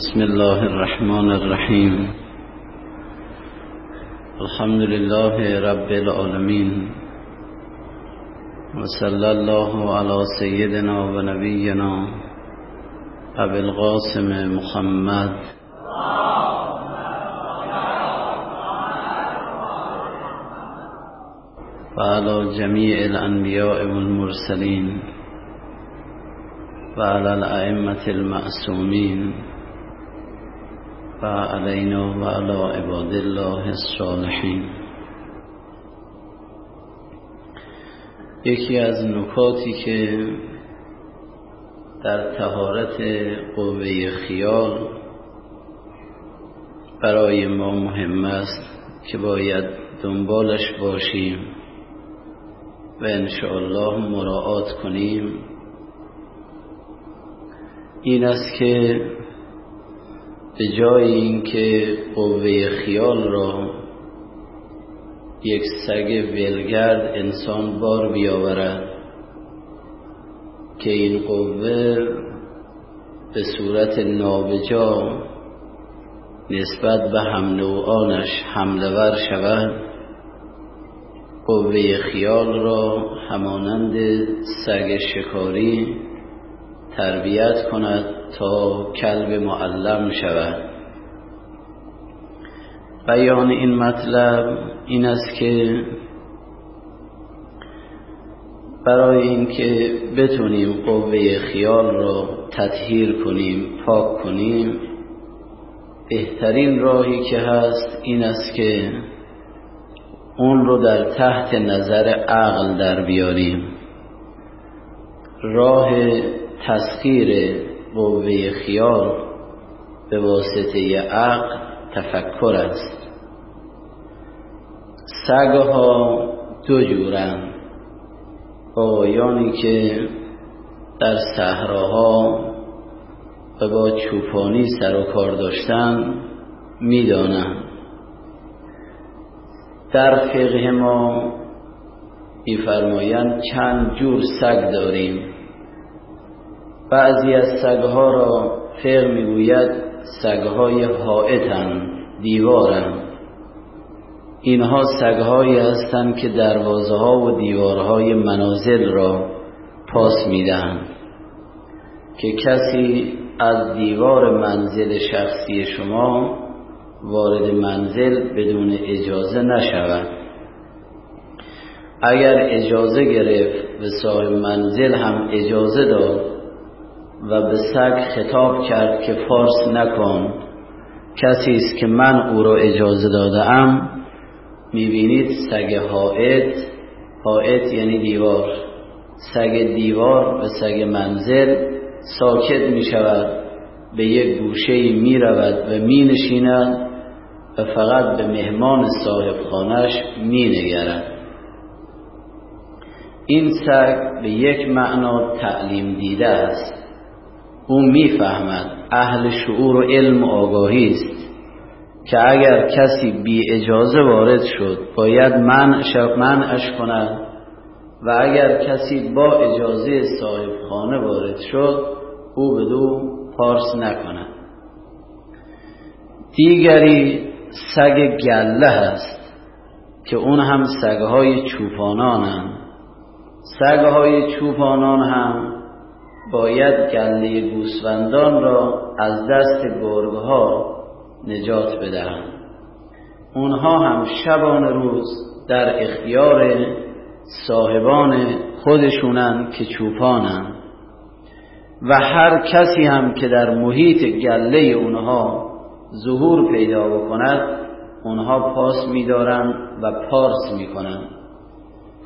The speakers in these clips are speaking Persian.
بسم الله الرحمن الرحیم. الحمد لله رب العالمين وصلى الله على سيدنا ونبينا أبي القاسم محمد. وعلى جميع الأنبياء والمرسلين وعلى الأئمة المعصومين وعلينا وعلى عباد الله الصالحين. یکی از نکاتی که در تهارت قوه خیال برای ما مهم است که باید دنبالش باشیم و انشاءالله مراعات کنیم این است که به جای اینکه قوه خیال را یک سگ ولگرد انسان بار بیاورد که این قوه به صورت نابجا نسبت به هم نوعانش حمله ور شود قوه خیال را همانند سگ شکاری تربیت کند تا کلب معلم شود. بیان این مطلب این است که برای اینکه بتونیم قوه خیال را تطهیر کنیم پاک کنیم بهترین راهی که هست این است که اون رو در تحت نظر عقل در بیاریم. راه تسخیر قوه خیال به واسطه عقل تفکر است. سگها دو جورن. آقایانی که در صحراها و با چوپانی سر و کار داشتن می‌دانند. در فقه ما میفرمایند چند جور سگ داریم. بعضی از سگها را فقه می‌گوید سگهای حائطند دیوارند. اینها سگهایی هستند که دروازه ها و دیوارهای منازل را پاس می‌دهند. که کسی از دیوار منزل شخصی شما وارد منزل بدون اجازه نشود. اگر اجازه گرفت به صاحب منزل هم اجازه داد و به سگ خطاب کرد که فارس نکن. کسی است که من او را اجازه داده ام می‌بینید سگ حائط. حائط یعنی دیوار. سگ دیوار و سگ منزل ساکت می شود به یک گوشه می رود و می نشیند و فقط به مهمان صاحب خانش می نگرد این سگ به یک معنا تعلیم دیده است. او می‌فهمد اهل شعور و علم آگاهی است که اگر کسی بی اجازه وارد شد باید منعش کند و اگر کسی با اجازه صاحب خانه وارد شد او به دو پارس نکند. دیگری سگ گله هست که اون هم سگهای چوپانانند سگهای چوپانان هم باید گله گوسفندان را از دست گرگها نجات بدهند. اونها هم شبان روز در اختیار صاحبان خودشونن که چوپانن. و هر کسی هم که در محیط گله اونها ظهور پیدا بکند اونها پاس میدارن و پارس می‌کنن.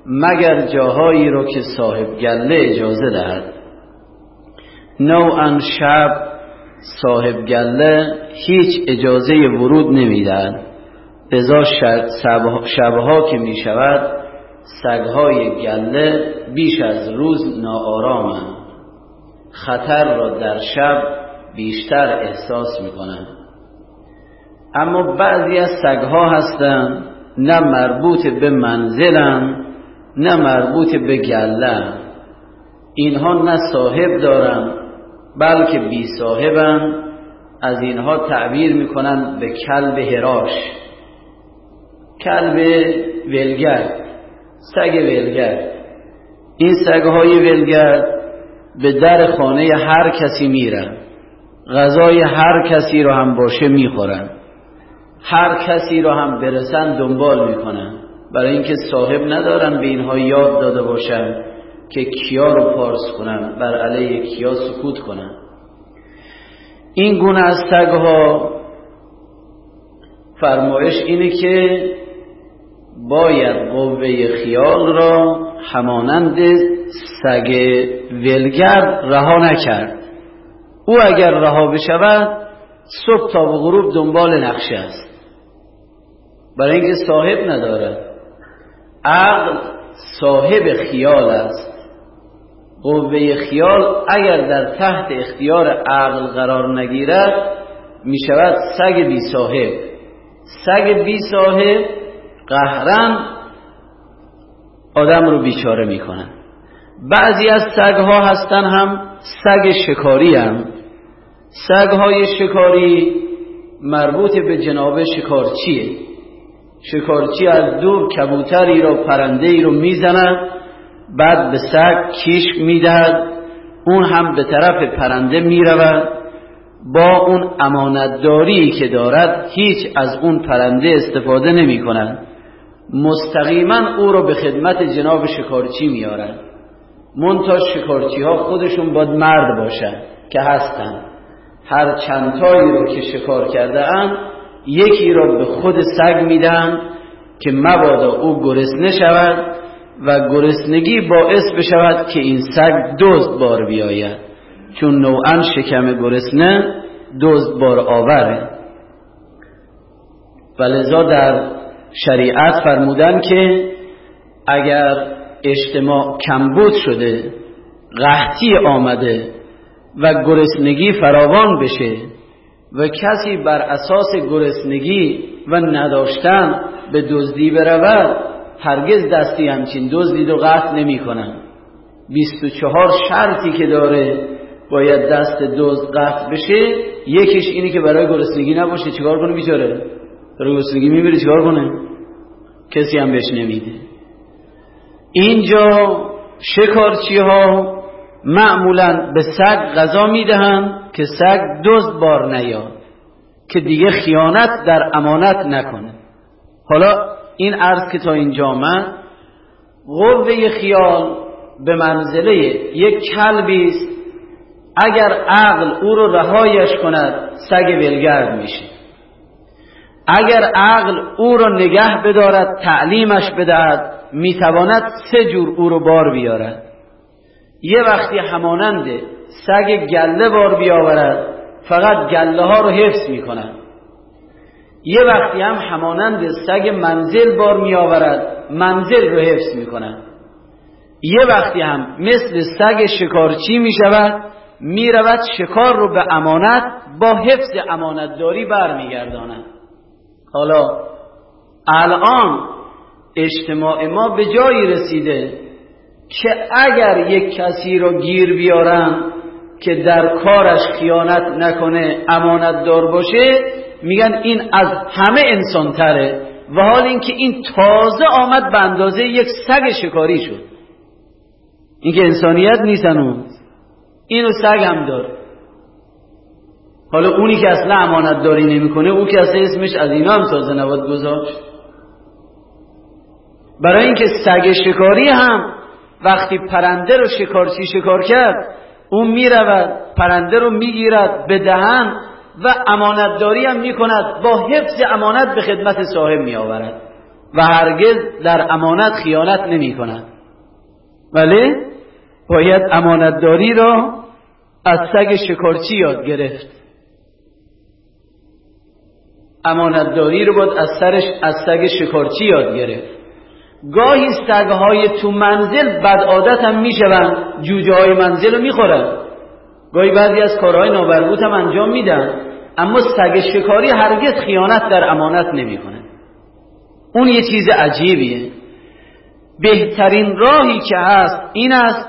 مگر جاهایی رو که صاحب گله اجازه دهد؟ نوعا شب صاحب گله هیچ اجازه ورود نمی‌دهد لذا شبها که می شود سگهای گله بیش از روز ناآرامند خطر را در شب بیشتر احساس می کنند اما بعضی از سگها هستند نه مربوط به منزلن نه مربوط به گله. اینها نه صاحب دارند بلکه بی صاحبن از اینها تعبیر می‌کنن به کلب هراش کلب ولگرد سگ ولگرد این سگهای ولگرد به در خانه هر کسی میرن. غذای هر کسی رو هم باشه می‌خورن. هر کسی رو هم برسن دنبال می‌کنن. برای اینکه صاحب ندارن به اینها یاد داده باشن. که کیا رو پارس کنن بر علیه کیا سکوت کنن. این گونه از سگها فرمایش اینه که باید قوه خیال را همانند سگ ولگرد رها نکرد. او اگر رها بشود صبح تا به غروب دنبال نقشه است. برای اینکه صاحب ندارد. عقل صاحب خیال است. قوه خیال اگر در تحت اختیار عقل قرار نگیرد می شود سگ بی صاحب سگ بی صاحب قهرن آدم رو بیچاره می کنن. بعضی از سگ ها هستن هم سگ شکاری هم سگ های شکاری مربوط به جناب شکارچیه. شکارچی از دور کبوتری رو پرنده ای رو می‌زند بعد به سگ کیش می‌دهد. اون هم به طرف پرنده می‌رود. با اون امانتداری که دارد هیچ از اون پرنده استفاده نمی کند مستقیما او رو به خدمت جناب شکارچی میارن منتها شکارچی ها خودشون باید مرد باشن که هستن. هر چندتایی رو که شکار کرده ام یکی را به خود سگ میدم که مبادا او گرسنه شود. و گرسنگی باعث بشود که این سگ دزد بار بیاید. چون نوعا شکم گرسنه دزد بار آوره. و لذا در شریعت فرمودن که اگر اجتماع کمبود شده قحطی آمده و گرسنگی فراوان بشه و کسی بر اساس گرسنگی و نداشتن به دزدی برود هرگز دستی همچین دزدی رو قطع نمی کنن بیست و چهار شرطی که داره باید دست دزد قطع بشه یکیش اینی که برای گرسنگی نباشه. چیکار کنه بیچاره؟ برای گرسنگی می‌بره چیکار کنه؟ کسی هم بهش نمیده. اینجا شکارچی ها معمولا به سگ غذا می‌دهند که سگ دزد بار نیاد که دیگه خیانت در امانت نکنه. حالا این عرض که تا اینجا من قوه خیال به منزله یک کلبی است. اگر عقل او رو رهایش کند سگ ولگرد میشه. اگر عقل او را نگه بدارد تعلیمش بدهد می‌تواند سه جور او رو بار بیارد. یه وقتی همانند سگ گله بار بیاورد فقط گله ها رو حفظ می‌کند. یه وقتی هم همانند سگ منزل بار می آورد منزل رو حفظ می کند یه وقتی هم مثل سگ شکارچی می شود می رود شکار رو به امانت با حفظ امانتداری برمیگرداند. حالا الان اجتماع ما به جایی رسیده که اگر یک کسی رو گیر بیارن که در کارش خیانت نکنه امانتدار باشه میگن این از همه انسان تره و حال اینکه این تازه آمد به اندازه یک سگ شکاری شد. اینکه انسانیت نیستن اون اینو سگ هم داره. حالا اونی که اصلا امانت داری نمی‌کنه او که اصلا اسمش از اینا هم تازه نباد گذاشت. برای اینکه سگ شکاری هم وقتی پرنده رو شکارچی شکار کرد اون می‌رود پرنده رو می‌گیرد به دهن و امانتداری هم می کند با حفظ امانت به خدمت صاحب می آورد و هرگز در امانت خیانت نمی کند ولی باید امانتداری را از سگ شکارچی یاد گرفت. امانتداری رو باید از سرش از سگ شکارچی یاد گرفت. گاهی سگهای تو منزل بد عادت هم می‌شوند جوجه های منزل رو می‌خورن گاهی بعضی از کارهای نابربوط هم انجام میدن اما سگ شکاری هرگز خیانت در امانت نمی‌کنه. اون یه چیز عجیبیه. بهترین راهی که هست این است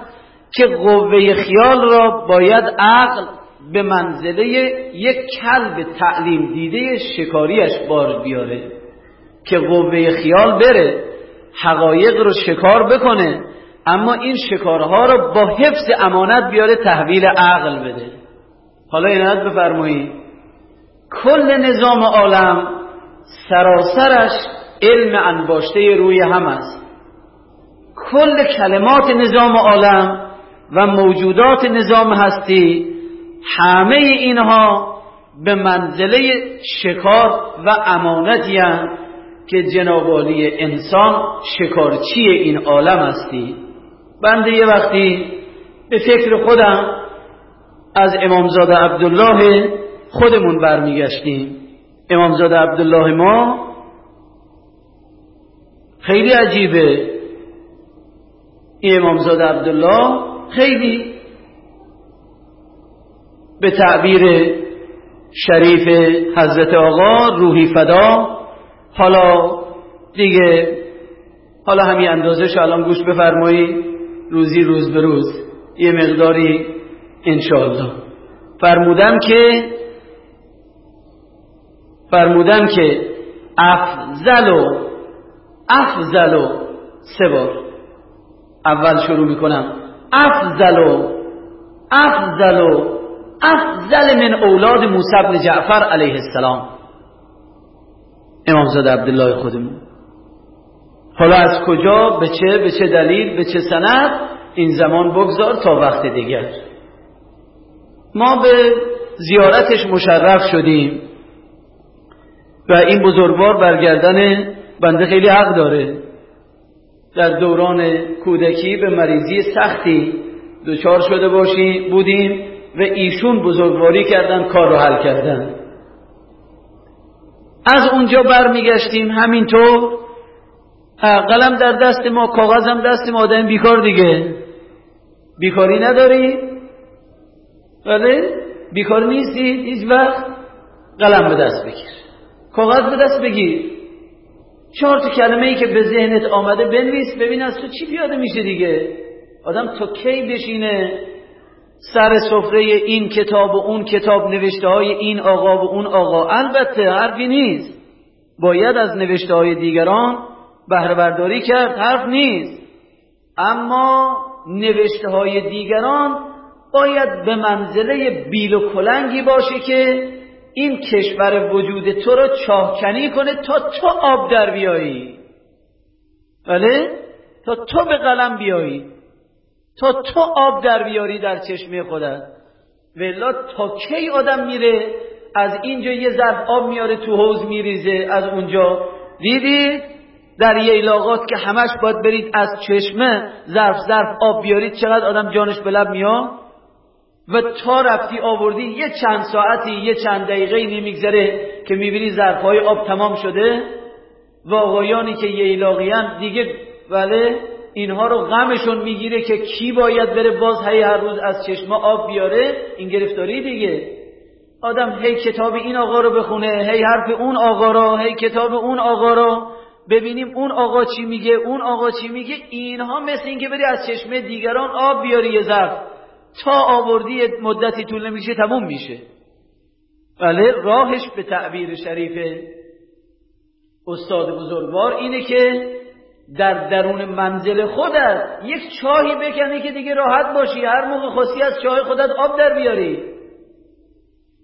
که قوه خیال را باید عقل به منزله یک کلب تعلیم دیده شکاریش بار بیاره که قوه خیال بره حقایق رو شکار بکنه اما این شکارها رو با حفظ امانت بیاره تحویل عقل بده. حالا اینات بفرمایید کل نظام عالم سراسرش علم انباشته روی هم است. کل کلمات نظام عالم و موجودات نظام هستی همه اینها به منزله شکار و امانتی که جنابالی انسان شکارچی این عالم هستی. بنده یه وقتی به فکر خودم از امامزاده عبدالله خودمون برمیگشتیم. امامزاده عبدالله ما خیلی عجیبه. این امامزاده عبدالله خیلی به تعبیر شریف حضرت آقا روحی فدا حالا دیگه حالا همین اندازه الان گوش بفرمایی روزی روز به روز. یه مقداری انشاءالله. فرمودن که فرمودن که افضل و افضل و سه بار. اول شروع می‌کنم. افضل و افضل و افضل من اولاد موسی بن جعفر علیه السلام. امامزاده عبدالله خودمون. حالا از کجا؟ به چه به چه دلیل؟ به چه سند؟ این زمان بگذار تا وقت دیگر. ما به زیارتش مشرف شدیم. و این بزرگوار برگردن بنده خیلی حق داره. در دوران کودکی به مریضی سختی دچار شده باشیم بودیم و ایشون بزرگواری کردن کار رو حل کردن. از اونجا برمیگشتیم. همینطور قلم در دست ما کاغذم دست ما آدم بیکار دیگه. بیکاری نداری؟ بله؟ بیکار نیستی؟ هیچ وقت. قلم به دست بگیر. کاغذ به دست بگیر. چهار تا کلمه ای که به ذهنت آمده بنویس ببین از تو چی پیاده میشه دیگه. آدم تا کی بشینه؟ سر سفره این کتاب و اون کتاب نوشته های این آقا و اون آقا. البته حرفی نیست. باید از نوشته های دیگران بهره کرد حرف نیست. اما نوشته های دیگران باید به منزله بیل و کلنگی باشه که این کشور وجود تو رو چاهکنی کنه تا تو آب در بیایی. بله؟ تا تو به قلم بیایی. تا تو آب در بیاری در چشمه خودت. ولا تا کی آدم میره از اینجا یه ظرف آب میاره تو حوز میریزه از اونجا. دیدید در ییلاقات که همش باید برید از چشمه ظرف ظرف آب بیارید چقدر آدم جانش به لب میاد؟ و تا رفتی آوردی یه چند ساعتی یه چند دقیقه نمیگذره که می‌بینی ظرفهای آب تمام شده؟ و آقایانی که ییلاقیان دیگه ولی اینها رو غمشون می‌گیره که کی باید بره باز هی هر روز از چشمه آب بیاره؟ این گرفتاری دیگه. آدم هی کتاب این آقا رو بخونه هی حرف اون آقا رو هی کتاب اون آقا رو. ببینیم اون آقا چی میگه اون آقا چی میگه اینها مثل اینکه بری از چشمه دیگران آب بیاری یه ظرف تا آوردی مدتی طول نمیشه تموم میشه. بله راهش به تعبیر شریف استاد بزرگوار اینه که در درون منزل خودت یک چاهی بکنی که دیگه راحت باشی. هر موقع خواستی از چاه خودت آب در بیاری.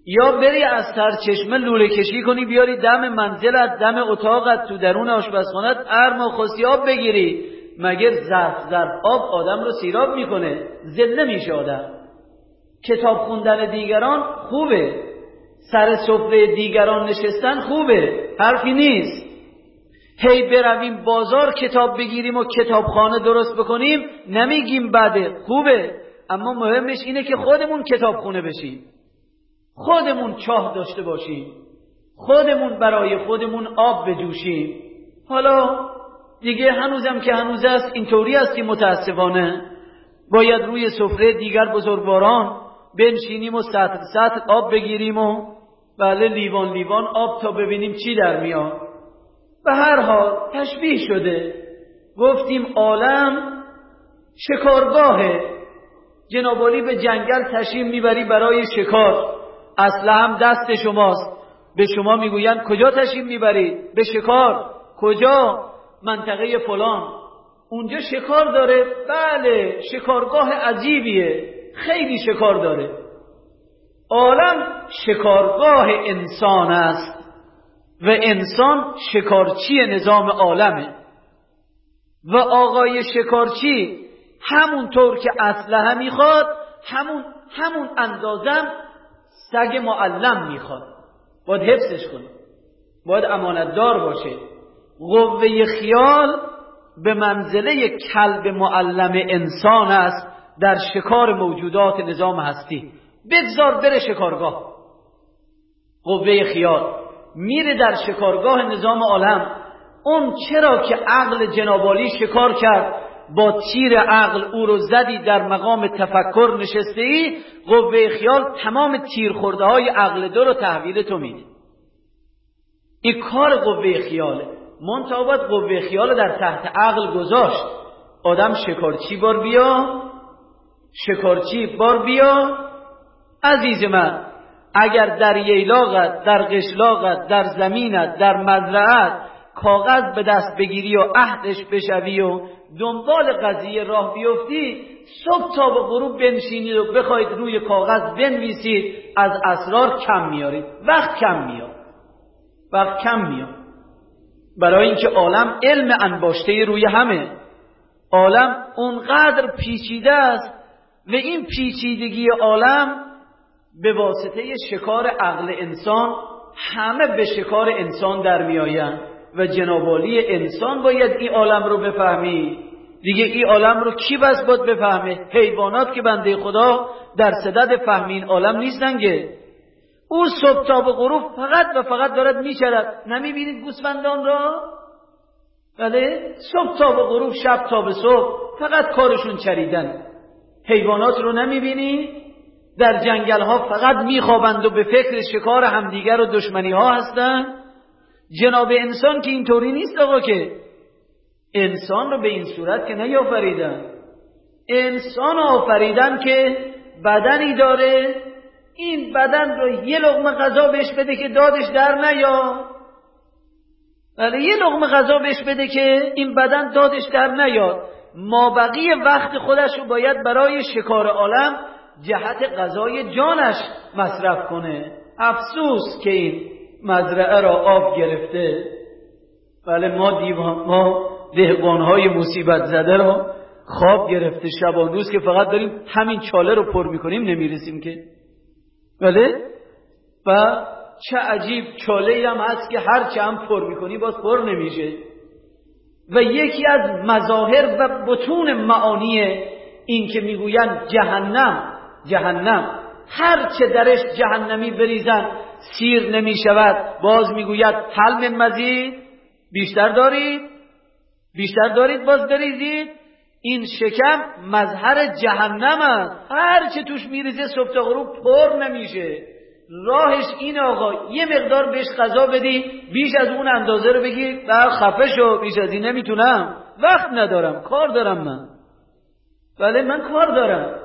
یا بری از چشمه لوله کشی کنی بیاری دم منزلت دم اتاقت تو درون آشپزخانت هر موقع خواستی آب بگیری. مگر ظرف ظرف آب آدم رو سیراب می‌کنه؟ زنده میشه آدم. کتاب خوندن دیگران خوبه. سر سفره دیگران نشستن خوبه. حرفی نیست. هی برویم بازار کتاب بگیریم و کتابخانه درست بکنیم نمیگیم بده خوبه. اما مهمش اینه که خودمون کتابخونه بشیم. خودمون چاه داشته باشیم. خودمون برای خودمون آب بجوشیم حالا دیگه هنوزم که هنوز است اینطوری هستیم متاسفانه باید روی سفره دیگر بزرگواران بنشینیم و سطر سطر آب بگیریم و بله لیوان لیوان آب تا ببینیم چی در میاد. به هر حال تشبیه شده. گفتیم عالم شکارگاهه. جنابالی به جنگل تشریف می‌بری برای شکار. اصلا هم دست شماست. به شما می‌گویند کجا تشریف می‌بری به شکار. کجا؟ منطقه فلان. اونجا شکار داره؟ بله شکارگاه عجیبیه. خیلی شکار داره. عالم شکارگاه انسان است. و انسان شکارچی نظام عالمه. و آقای شکارچی همونطور که اسلحه می‌خواد همون همون اندازم سگ معلم می‌خواد. باید حفظش کنه. باید امانتدار باشه. قوه خیال به منزله کلب معلم انسان است در شکار موجودات نظام هستی. بگذار بره شکارگاه. قوه خیال میره در شکارگاه نظام عالم. اون چرا که عقل جنابالی شکار کرد؟ با تیر عقل او رو زدی در مقام تفکر نشسته ای قوه خیال تمام تیر خورده های عقل دو رو تحویل تو میده. این کار قوه خیاله. منتها قوه خیال در تحت عقل گذاشت. آدم شکارچی بار بیا شکارچی بار بیا. عزیز من اگر در ییلاقت در قشلاقت در زمینت در مزرعت کاغذ به دست بگیری و عهدش بشوی و دنبال قضیه راه بیفتی صبح تا به غروب بنشینید و بخواید روی کاغذ بنویسید از اسرار کم میارید. وقت کم میاد. وقت کم میاد. برای اینکه عالم علم انباشته روی همه. عالم اونقدر پیچیده است و این پیچیدگی عالم به واسطه شکار عقل انسان همه به شکار انسان در میآیند. و جنابالی انسان باید این عالم رو بفهمی. دیگه این عالم رو کی بس باید بفهمه؟ حیوانات که بنده خدا در صدد فهمی این عالم نیستن او صبح تا به غروب فقط و فقط دارد میچرد. نمی‌بینید گوسفندان را؟ بله صبح تا به غروب شب تا به صبح فقط کارشون چریدن. حیوانات رو نمی‌بینید در جنگل ها فقط میخوابند و به فکر شکار همدیگر و دشمنی ها هستند جناب انسان که اینطوری نیست آقا که انسان رو به این صورت که نیافریدن. انسان آفریدن که بدنی داره این بدن رو یه لغمه غذا بهش بده که دادش در نیاد بله یه لغمه غذا بهش بده که این بدن دادش در نیاد ما بقیه وقت خودش رو باید برای شکار عالم جهت غذای جانش مصرف کنه. افسوس که این مزرعه را آب گرفته. بله ما دیوان ما دهقانهای مصیبت زده را خواب گرفته شبان که فقط داریم همین چاله رو پر می‌کنیم نمی‌رسیم که. بله؟ و چه عجیب چاله هم هست که هر چه هم پر می‌کنی باز پر نمیشه. و یکی از مظاهر و بتون معانی این که می‌گویند جهنم جهنم. هر چه درش جهنمی بریزن سیر نمی شود باز می‌گوید حل من مزید. بیشتر دارید. بیشتر دارید باز بریزید. این شکم مظهر جهنم است. هر چه توش میریزه صبح تا غروب پر نمیشه. راهش این آقا یه مقدار بهش غذا بدی بیش از اون اندازه رو بگی بر خفه شو بیش از این نمی‌تونم. وقت ندارم کار دارم من. بله من کار دارم.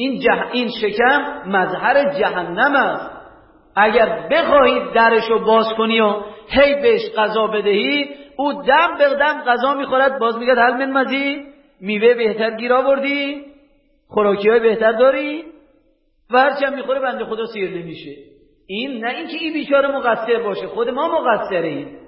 این, جه... این شکم مظهر جهنم است. اگر بخواهید درشو باز کنی و هی بهش غذا بدهی او دم به دم غذا می‌خورد باز میگه هل من مزید؟ میوه بهتر گیر آوردی؟ خوراکی های بهتر داری؟ و هرچی هم می‌خوره بنده خدا سیر نمیشه. این نه اینکه این بیچاره مقصر باشه خود ما مقصریم.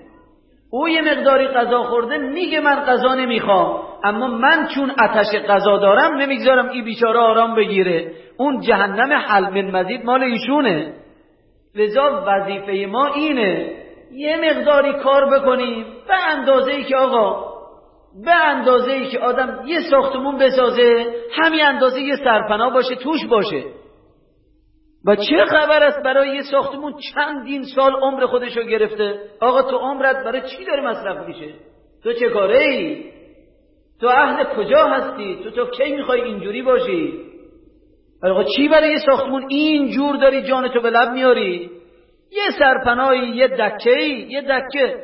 او یه مقداری غذا خورده میگه من غذا نمی‌خوام. اما من چون آتش غذا دارم نمی‌گذارم این بیچاره آرام بگیره. اون جهنم حل من مزید مال ایشونه. لذا وظیفه ما اینه. یه مقداری کار بکنیم. به اندازه ای که آقا به اندازه ای که آدم یه ساختمون بسازه همین اندازه یه سرپناه باشه توش باشه. و چه خبر است برای یه ساختمون چندین سال عمر خودشو گرفته؟ آقا تو عمرت برای چی داره مصرف میشه؟ تو چه کاره ای؟ تو اهل کجا هستی؟ تو تو کی می‌خوای اینجوری باشی؟ آقا چی برای یه ساختمون اینجور داری جان تو به لب میاری؟ یه سرپناهی یه دکه یه دکه.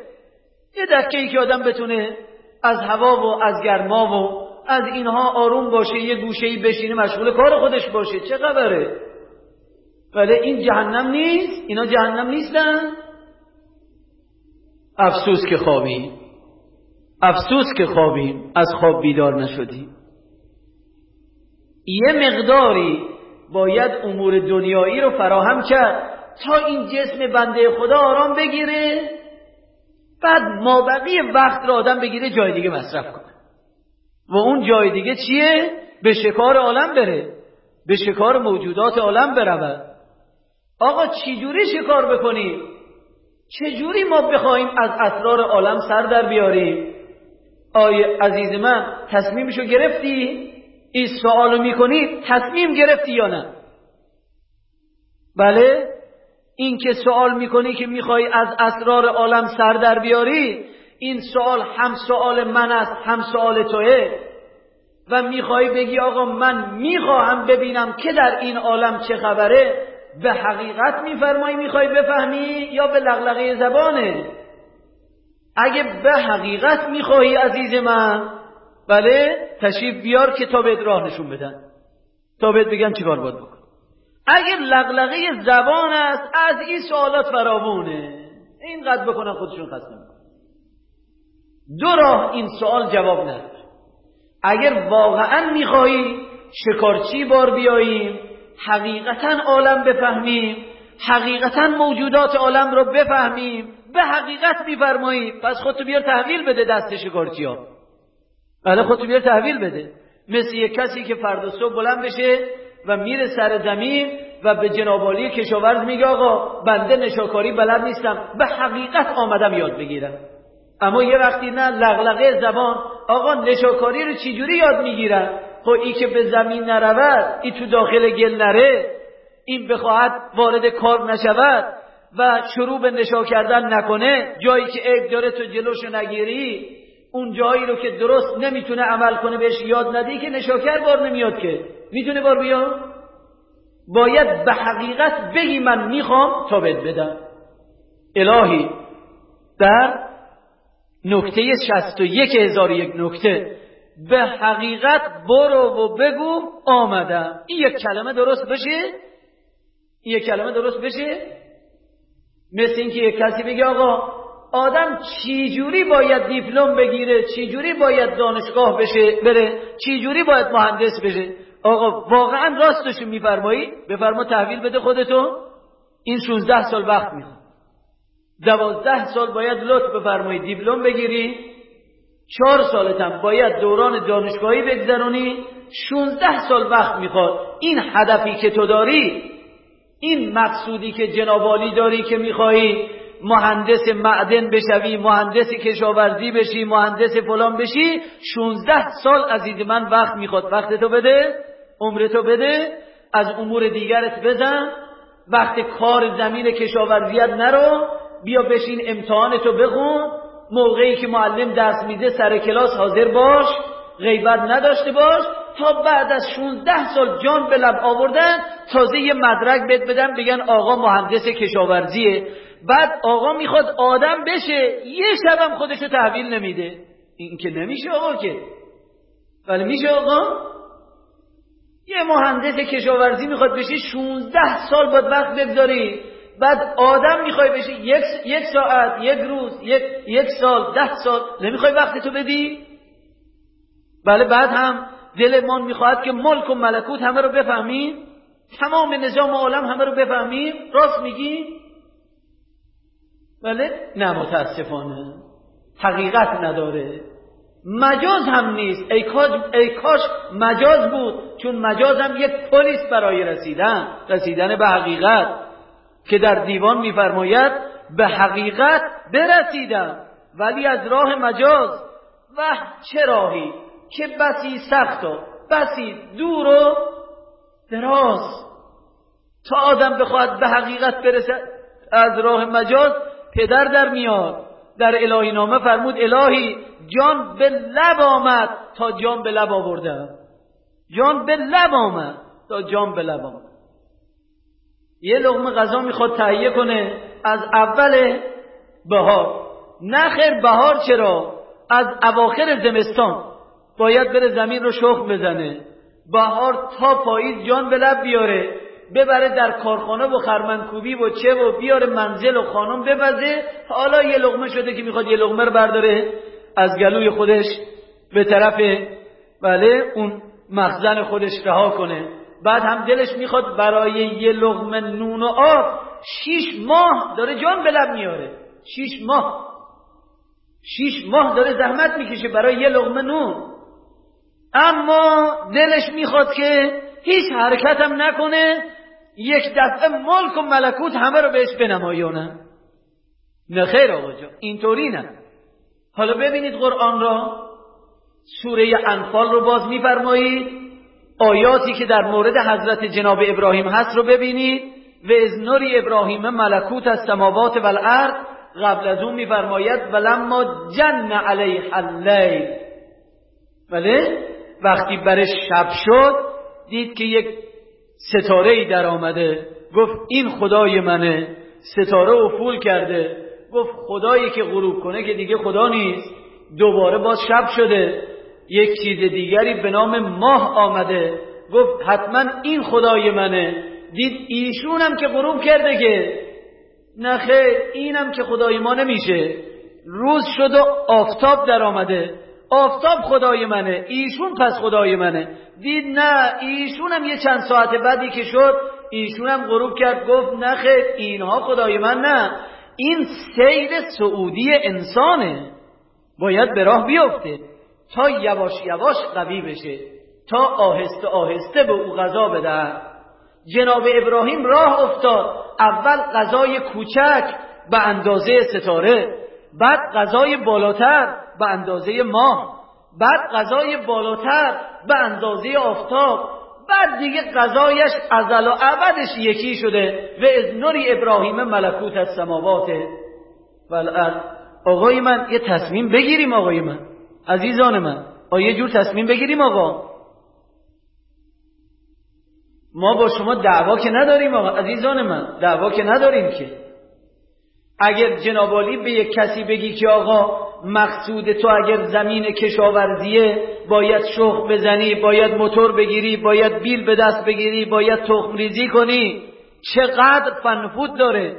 یه دکه ای که آدم بتونه از هوا و از گرما و از اینها آروم باشه یه گوشه بشینه مشغول کار خودش باشه. چه خبره؟ ولی این جهنم نیست. اینا جهنم نیستن. افسوس که خوابیم. افسوس که خوابیم. از خواب بیدار نشدیم. یه مقداری باید امور دنیایی رو فراهم کرد تا این جسم بنده خدا آرام بگیره. بعد مابقی وقت رو آدم بگیره جای دیگه مصرف کنه. و اون جای دیگه چیه؟ به شکار عالم بره. به شکار موجودات عالم برود. آقا چجوری شکار بکنیم چجوری ما بخوایم از اسرار عالم سر در بیاریم؟ آیه عزیز من تصمیمشو گرفتی؟ این سوالو می‌کنی تصمیم گرفتی یا نه؟ بله این که سوال می‌کنی که می‌خوای از اسرار عالم سر در بیاری این سوال هم سوال من است هم سوال توه. و می‌خوای بگی آقا من می‌خواهم ببینم که در این عالم چه خبره؟ به حقیقت میفرمایی می‌خوای بفهمی یا به لغلقه زبانه؟ اگه به حقیقت می‌خواهی عزیز من بله تشریف بیار که تا راه نشون بدن. تا بهت بگن چیکار باید بکن اگر لغلقه زبان است از این سوالات فراوونه. اینقدر بکنن خودشون خسته دو راه این سوال جواب نداره. اگر واقعا می‌خواهی شکارچی بار بیاییم حقیقتا عالم بفهمیم. حقیقتا موجودات عالم رو بفهمیم. به حقیقت میفرمایی پس خودتو بیار تحویل بده دست شکارچی ها بله خودتو بیار تحویل بده. مثل یک کسی که فردا صبح بلند بشه و میره سر زمین و به جنابالی کشاورز میگه آقا بنده نشاکاری بلد نیستم. به حقیقت آمدم یاد بگیرم. اما یه وقتی نه لغلقه زبان. آقا نشاکاری رو چجوری یاد می‌گیرن خب ای که به زمین نرود ای تو داخل گل نره این بخواهد وارد کار نشود و شروع به نشا کردن نکنه. جایی که عیب داره تو جلوشو نگیری اون جایی رو که درست نمی‌تونه عمل کنه بهش یاد ندی که نشاکر بار نمیاد که. می‌تونه بار بیاد باید به حقیقت بگی من می‌خوام تا بهت بدم. الهی در نکته شست و یک هزار یک نکته به حقیقت برو و بگو آمدم. این یک کلمه درست بشه؟ این یک کلمه درست بشه؟ مثل اینکه یک کسی بگه آقا آدم چی باید دیپلم بگیره؟ چی باید دانشگاه بشه؟ بره. چی جوری باید مهندس بشه؟ آقا واقعا راستشو میفرمایی؟ بفرما تحویل بده خودتو. این 16 سال وقت می‌خواد. دوازده سال باید لطف بفرمایی. دیپلم بگیری. چهار سالتم باید دوران دانشگاهی بگذرونی 16 سال وقت می‌خواد. این هدفی که تو داری این مقصودی که جنابالی داری که میخوایی مهندس معدن بشوی مهندس کشاورزی بشی مهندس فلان بشی 16 سال عزیز من وقت می‌خواد. وقت تو بده عمرتو بده از امور دیگرت بزن. وقت کار زمین کشاورزیت نرو بیا بشین امتحانتو بخون. موقعی که معلم درس میده سر کلاس حاضر باش غیبت نداشته باش. تا بعد از 16 سال جان به لب آوردن تازه یه مدرک بهت بدن بگن آقا مهندس کشاورزیه. بعد آقا می‌خواد آدم بشه یه شبم خودشو تحویل نمیده. این که نمیشه آقا که. ولی میشه آقا؟ یه مهندس کشاورزی می‌خواد بشه 16 سال باید وقت بگذاری. بعد آدم می‌خوای بشی یک, یک ساعت یک روز یک, یک سال ده سال نمی‌خوای وقت تو بدی؟ بله بعد هم دلمان می‌خواهد که ملک و ملکوت همه رو بفهمیم. تمام نظام عالم همه رو بفهمیم. راست میگی؟ بله نه متاسفانه. حقیقت نداره. مجاز هم نیست. ای کاش, ای کاش مجاز بود چون مجاز هم یک پلیس برای رسیدن. رسیدن به حقیقت. که در دیوان میفرماید به حقیقت برسیدم. ولی از راه مجاز و چه راهی؟ که بسی سخت و بسی دور و دراز. تا آدم بخواهد به حقیقت برسد از راه مجاز پدر در میاد. در الهی نامه فرمود الهی جان به لب آمد تا جان به لب آورده جان به لب آمد تا جان به لب آمد. یه لغمه غذا می‌خواد تهیه کنه. از اول بهار. نخیر بهار چرا؟ از اواخر زمستان. باید بره زمین رو شخم بزنه. بهار تا پاییز جان به لب بیاره. ببره در کارخانه و خرمنکوبی و چه و بیاره منزل و خانم ببزه. حالا یه لغمه شده که می‌خواد یه لغمه رو برداره. از گلوی خودش به طرف بله اون مخزن خودش رها کنه. بعد هم دلش می‌خواد برای یه لغمه نون و آب شیش ماه داره جان به لب میاره. شیش ماه. شیش ماه داره زحمت می‌کشه برای یه لغمه نون. اما دلش می‌خواد که هیچ حرکت هم نکنه یک دفعه ملک و ملکوت همه رو بهش بنمایونه نه خیر آقا جان اینطوری نه. حالا ببینید قرآن را. سوره انفال رو باز میفرمایید. آیاتی که در مورد حضرت جناب ابراهیم هست رو ببینید و از نوری ابراهیم ملکوت از سماوات و الارض. قبل از اون میفرماید ولما جن علیه اللیل. بله؟ وقتی برش شب شد دید که یک ستاره ای در آمده. گفت این خدای منه. ستاره افول کرده. گفت خدایی که غروب کنه که دیگه خدا نیست. دوباره باز شب شده. یک چیز دیگری به نام ماه آمده. گفت حتما این خدای منه. دید ایشونم که غروب کرده که نه اینم که خدای ما نمیشه. روز شد و آفتاب در آمده. آفتاب خدای منه ایشون پس خدای منه. دید نه ایشونم یه چند ساعت بعدی که شد ایشونم غروب کرد گفت نه اینها خدای من نه. این سیر سعودی انسانه. باید به راه بیفته. تا یواش یواش قوی بشه تا آهسته آهسته به او غذا بده جناب ابراهیم راه افتاد. اول غذای کوچک به اندازه ستاره بعد غذای بالاتر به اندازه ماه بعد غذای بالاتر به اندازه آفتاب بعد دیگه غذایش ازل و ابدش یکی شده. و از نوری ابراهیم ملکوت از سماوات والارض. آقای من یه تصمیم بگیریم آقای من. عزیزان من آیا یه جور تصمیم بگیریم آقا. ما با شما دعوا که نداریم آقا عزیزان من دعوا که نداریم که. اگر جنابالی به یک کسی بگی که آقا مقصود تو اگر زمین کشاورزیه باید شخ بزنی باید موتور بگیری باید بیل به دست بگیری باید تخم ریزی کنی چقدر فنفود داره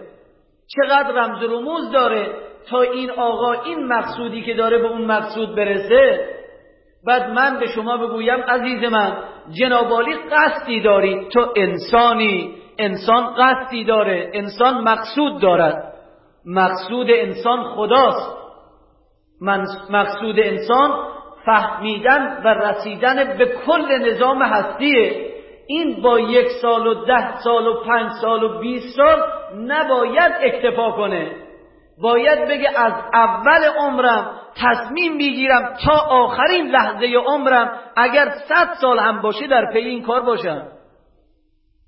چقدر رمز رموز داره تا این آقا این مقصودی که داره به اون مقصود برسه بعد من به شما بگویم عزیز من جنابالی قصدی داری تو انسانی انسان قصدی داره انسان مقصود دارد. مقصود انسان خداست. مقصود انسان فهمیدن و رسیدن به کل نظام هستیه. این با یک سال و ده سال و پنج سال و بیست سال نباید اکتفا کنه. باید بگه از اول عمرم تصمیم می‌گیرم تا آخرین لحظه عمرم اگر صد سال هم باشه در پی این کار باشم.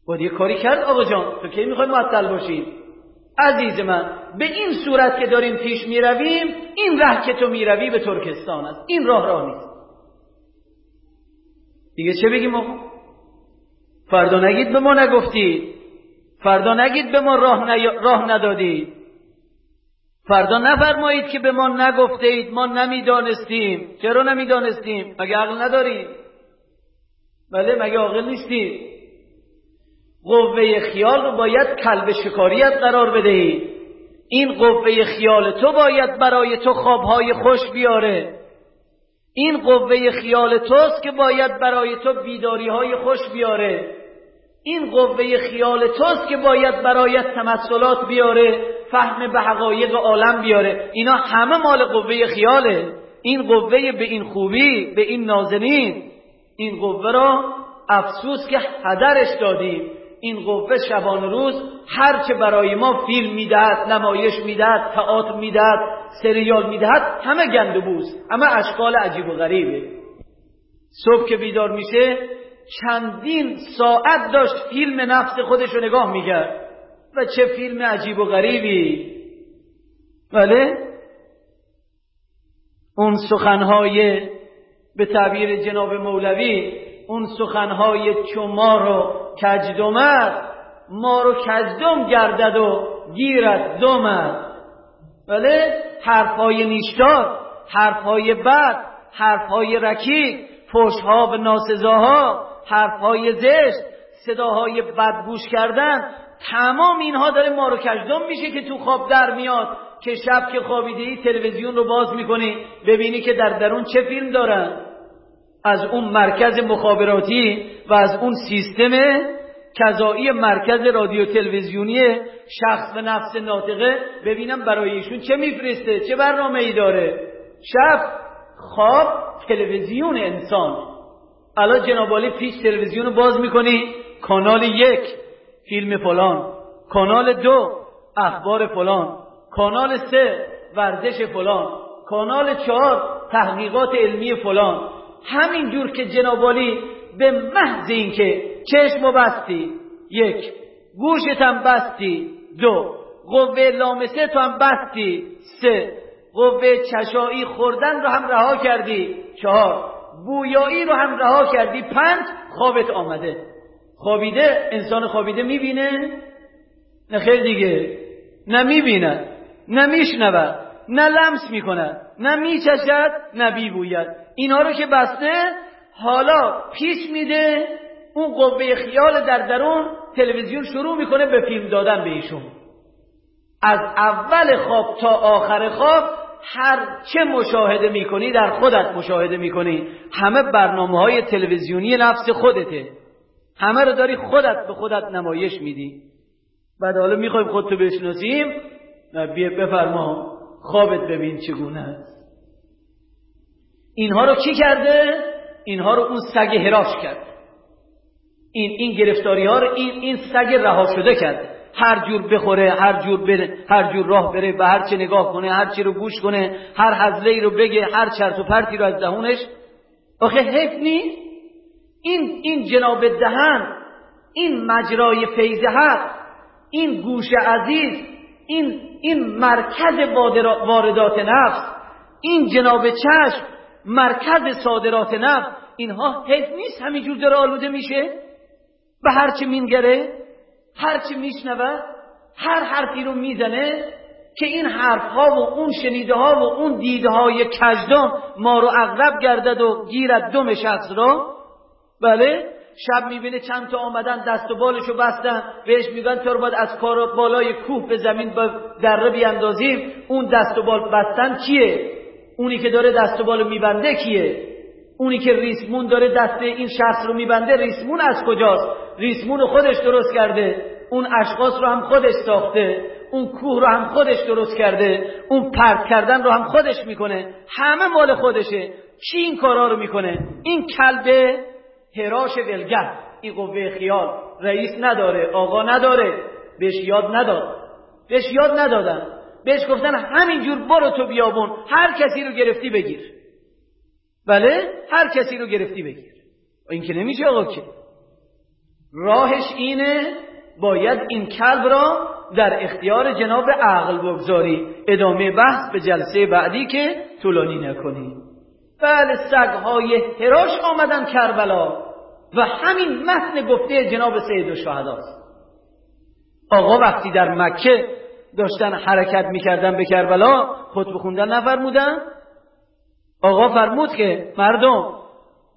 باید یه کاری کرد آقا جان. تو کی می‌خوای معطل باشیم عزیز من به این صورت که داریم پیش می رویم این ره که تو می روی به ترکستان است. این راه راه نیست. دیگه چه بگیم آقا؟ فردا نگید به ما نگفتید فردا نگید به ما راه, راه ندادید فردا نفرمایید که به ما نگفته اید ما نمی‌دانستیم. چرا نمی‌دانستیم؟ مگه عقل نداریم؟ بله مگه عاقل نیستیم. قوه خیال رو باید کلب شکاریت قرار بدهید این قوه خیال تو باید برای تو خوابهای خوش بیاره. این قوه خیال توست که باید برای تو بیداری های خوش بیاره. این قوه خیال توست که باید برایت تمثلات بیاره. فهم به حقایق عالم بیاره. اینا همه مال قوه خیاله. این قوه به این خوبی به این نازنین. این قوه را افسوس که هدرش دادیم. این قوه شبان روز هرچه برای ما فیلم می‌دهد نمایش می‌دهد تئاتر می‌دهد سریال می‌دهد همه گندبوز همه اشکال عجیب و غریبه. صبح که بیدار میشه چندین ساعت داشت فیلم نفس خودش رو نگاه می‌کرد. و چه فیلم عجیب و غریبی. بله؟ اون سخنهای به تعبیر جناب مولوی اون سخنهای چما رو کجدمد ما رو کجدم گردد و گیرد دمد بله؟ حرفهای نیشدار حرفهای بد حرفهای رکیک فشها و ناسزاها حرفهای زشت صداهای بدگوش کردن تمام اینها داره ما رو کجدم میشه که تو خواب در میاد که شب که خوابیده ای تلویزیون رو باز می‌کنی ببینی که در درون چه فیلم دارن از اون مرکز مخابراتی و از اون سیستم کذایی مرکز رادیو تلویزیونی شخص و نفس ناطقه. ببینم برای ایشون چه میفرسته چه برنامه ای داره. شب خواب تلویزیون انسان. الان جنابالی پیش تلویزیون رو باز می‌کنی. کانال یک. فیلم فلان کانال دو اخبار فلان کانال سه ورزش فلان کانال چهار تحقیقات علمی فلان. همین جور که جنابالی به محض اینکه چشم بستی یک گوشتم بستی دو قوه لامسه تو هم بستی سه قوه چشایی خوردن رو هم رها کردی چهار بویایی رو هم رها کردی پنج خوابت آمده. خوابیده انسان خوابیده می‌بینه؟ نه خیلی دیگه. نه می‌بیند نه میشنود نه لمس می‌کند نه میچشد نه بیبوید. اینا رو که بسته حالا پیش میده اون قوه خیال در درون تلویزیون شروع می‌کنه به فیلم دادن به ایشون. از اول خواب تا آخر خواب هر چه مشاهده می‌کنی در خودت مشاهده می‌کنی. همه برنامه های تلویزیونی نفس خودته. همه رو داری خودت به خودت نمایش میدی. بعد حالا می‌خوایم خودتو بشناسیم. بیا بفرما. خوابت ببین چگونه است. اینها رو کی کرده؟ اینها رو اون سگ هراش کرد. این این گرفتاری ها رو این این سگ رها شده کرد. هر جور بخوره هر جور بره هر جور راه بره به هر چه نگاه کنه هر چی رو گوش کنه هر حزله رو بگه هر چرت و پرتی رو از دهونش. آخه حیف نیست؟ این این جناب دهن این مجرای فیض حق این گوش عزیز این این مرکز واردات نفس این جناب چشم مرکز صادرات نفس اینها حیف نیست همینجور داره آلوده میشه؟ به هرچی مینگره هرچی میشنوه هر حرفی رو می‌زنه که این حرفها و اون شنیده ها و اون دیده های کجدم ما رو اغرب گردد و گیرد دم شخص رو بله؟ شب می‌بینه چند تا آمدن دست و بالشو بستن بهش میگن تو رو باید از کار بالای کوه به زمین با دره بیاندازیم. اون دست و بال بستن کیه اونی که داره دست و بال میبنده کیه؟ اونی که ریسمون داره دست این شخص رو میبنده ریسمون از کجاست؟ ریسمون خودش درست کرده. اون اشخاص رو هم خودش ساخته. اون کوه رو هم خودش درست کرده. اون پرت کردن رو هم خودش می‌کنه. همه مال خودشه. کی این کارا رو می‌کنه؟ این کلبه هراش ولگر این قوه خیال. رئیس نداره آقا نداره. بهش یاد نداد. بهش یاد ندادن. بهش گفتن همینجور برو تو بیابون. هر کسی رو گرفتی بگیر. بله؟ هر کسی رو گرفتی بگیر. این که نمیشه آقا که. راهش اینه باید این کلب را در اختیار جناب عقل بگذاری. ادامه بحث به جلسه بعدی که طولانی نکنی بله سگهای هراش آمدن کربلا و همین متن گفته جناب سید و شهداست آقا وقتی در مکه داشتن حرکت می‌کردن به کربلا خود بخوندن نفرمودن؟ آقا فرمود که مردم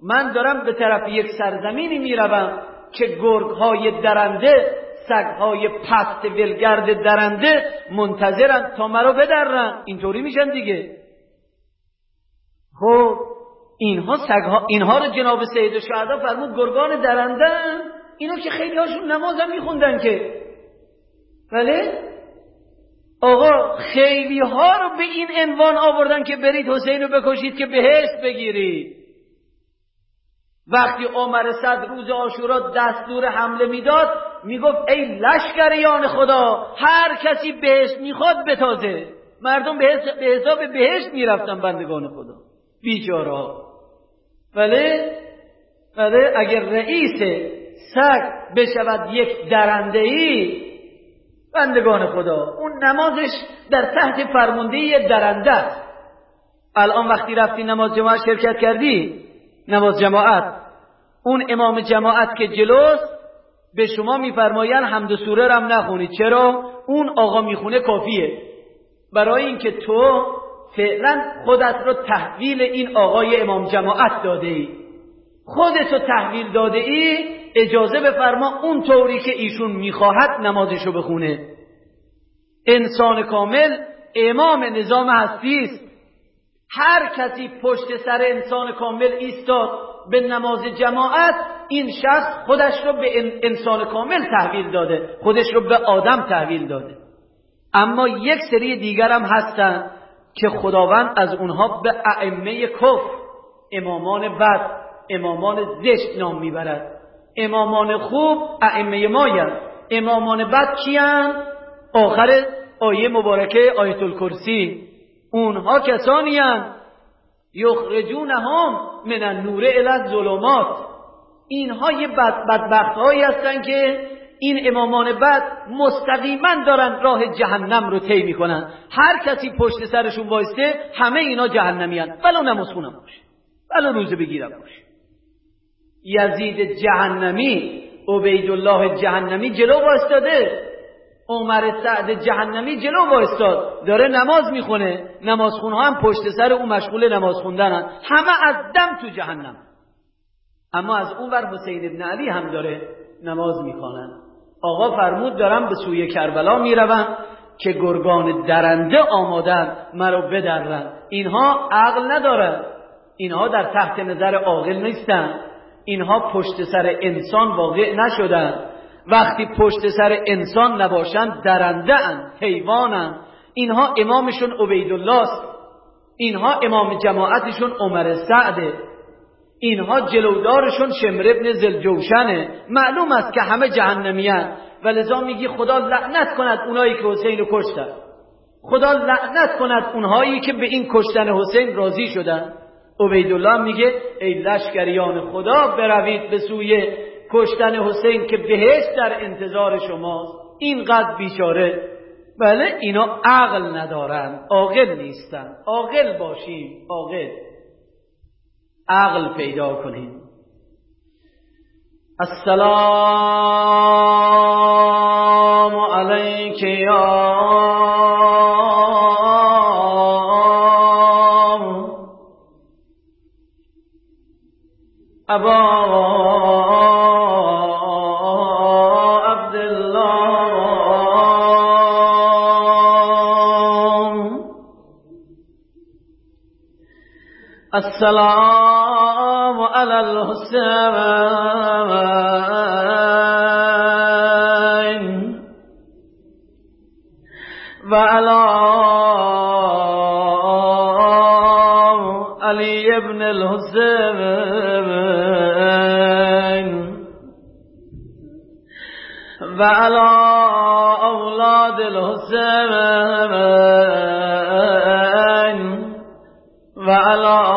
من دارم به طرف یک سرزمینی می‌روم که گرگهای درنده سگهای پست ولگرد درنده منتظرن تا مرا بدرن. اینطوری میشن دیگه. خب اینها سگها اینها رو جناب سید شهدا فرمود گرگان درندن اینا که خیلی هاشون نماز هم میخوندن که. بله؟ آقا خیلی ها رو به این عنوان آوردن که برید حسین رو بکشید که بهشت بگیرید. وقتی عمر صد روز آشورا دستور حمله می‌داد می‌گفت ای لشکریان خدا هر کسی بهشت می‌خواد بتازه. مردم به حساب بهشت می‌رفتن بندگان خدا. بیچارا بله؟ بله اگر رئیس سگ بشود یک درنده ای بندگان خدا اون نمازش در تحت فرمانده درنده است. الان وقتی رفتی نماز جماعت شرکت کردی نماز جماعت. اون امام جماعت که جلوست به شما میفرماین حمد و سوره رم نخونید چرا؟ اون آقا می‌خونه کافیه. برای اینکه تو فعلا خودت رو تحویل این آقای امام جماعت داده ای خودت رو تحویل داده ای اجازه بفرما اون طوری که ایشون می‌خواهد نمازشو بخونه. انسان کامل امام نظام هستی است. هر کسی پشت سر انسان کامل ایستاد به نماز جماعت این شخص خودش رو به انسان کامل تحویل داده خودش رو به آدم تحویل داده. اما یک سری دیگر هم هستن که خداوند از اونها به ائمه کفر امامان بد امامان زشت نام می‌برد. امامان خوب ائمه مایند امامان بد کیان آخر آیه مبارکه آیت الکرسی اونها کسانی هستند یخرجونهم من النور الی الظلمات. اینها یه بد بدبخت هایی هستن که این امامان بد مستقیما دارن راه جهنم رو طی می‌کنن. هر کسی پشت سرشون وایسته همه اینا جهنمیان ولو نماز خونم باشه ولو روزه بگیرم باشه یزید جهنمی عبیدالله جهنمی جلو وایستاده. عمر سعد جهنمی جلو وایستاد. داره نماز می‌خونه. نمازخونها هم پشت سر او مشغول نماز خوندنن. همه از دم تو جهنم. اما از اون ور حسین ابن علی هم داره نماز می‌خوانن. آقا فرمود دارم به سوی کربلا می‌روم که گرگان درنده آمادن مرا بدرن. اینها عقل ندارن اینها در تحت نظر عاقل نیستن. اینها پشت سر انسان واقع نشدن. وقتی پشت سر انسان نباشن درنده ان اینها امامشون عبیدالله است. اینها امام جماعتشون عمر سعده اینها جلودارشون شمر ابن زلجوشنه. معلوم است که همه جهنمیان. و لذا میگی خدا لعنت کند اونایی که حسین رو کشتن. خدا لعنت کند اونهایی که به این کشتن حسین راضی شدن. عبیدالله میگه ای لشکریان خدا بروید به سوی کشتن حسین که بهشت در انتظار شماست. اینقدر بیچاره. بله اینا عقل ندارن. عاقل نیستن. عاقل باشیم عاقل. عقل پیدا کنیم. السلام علیک یا ابا السلام على الحسين. وعلى علي بن الحسين. وعلى أولاد الحسين. وعلى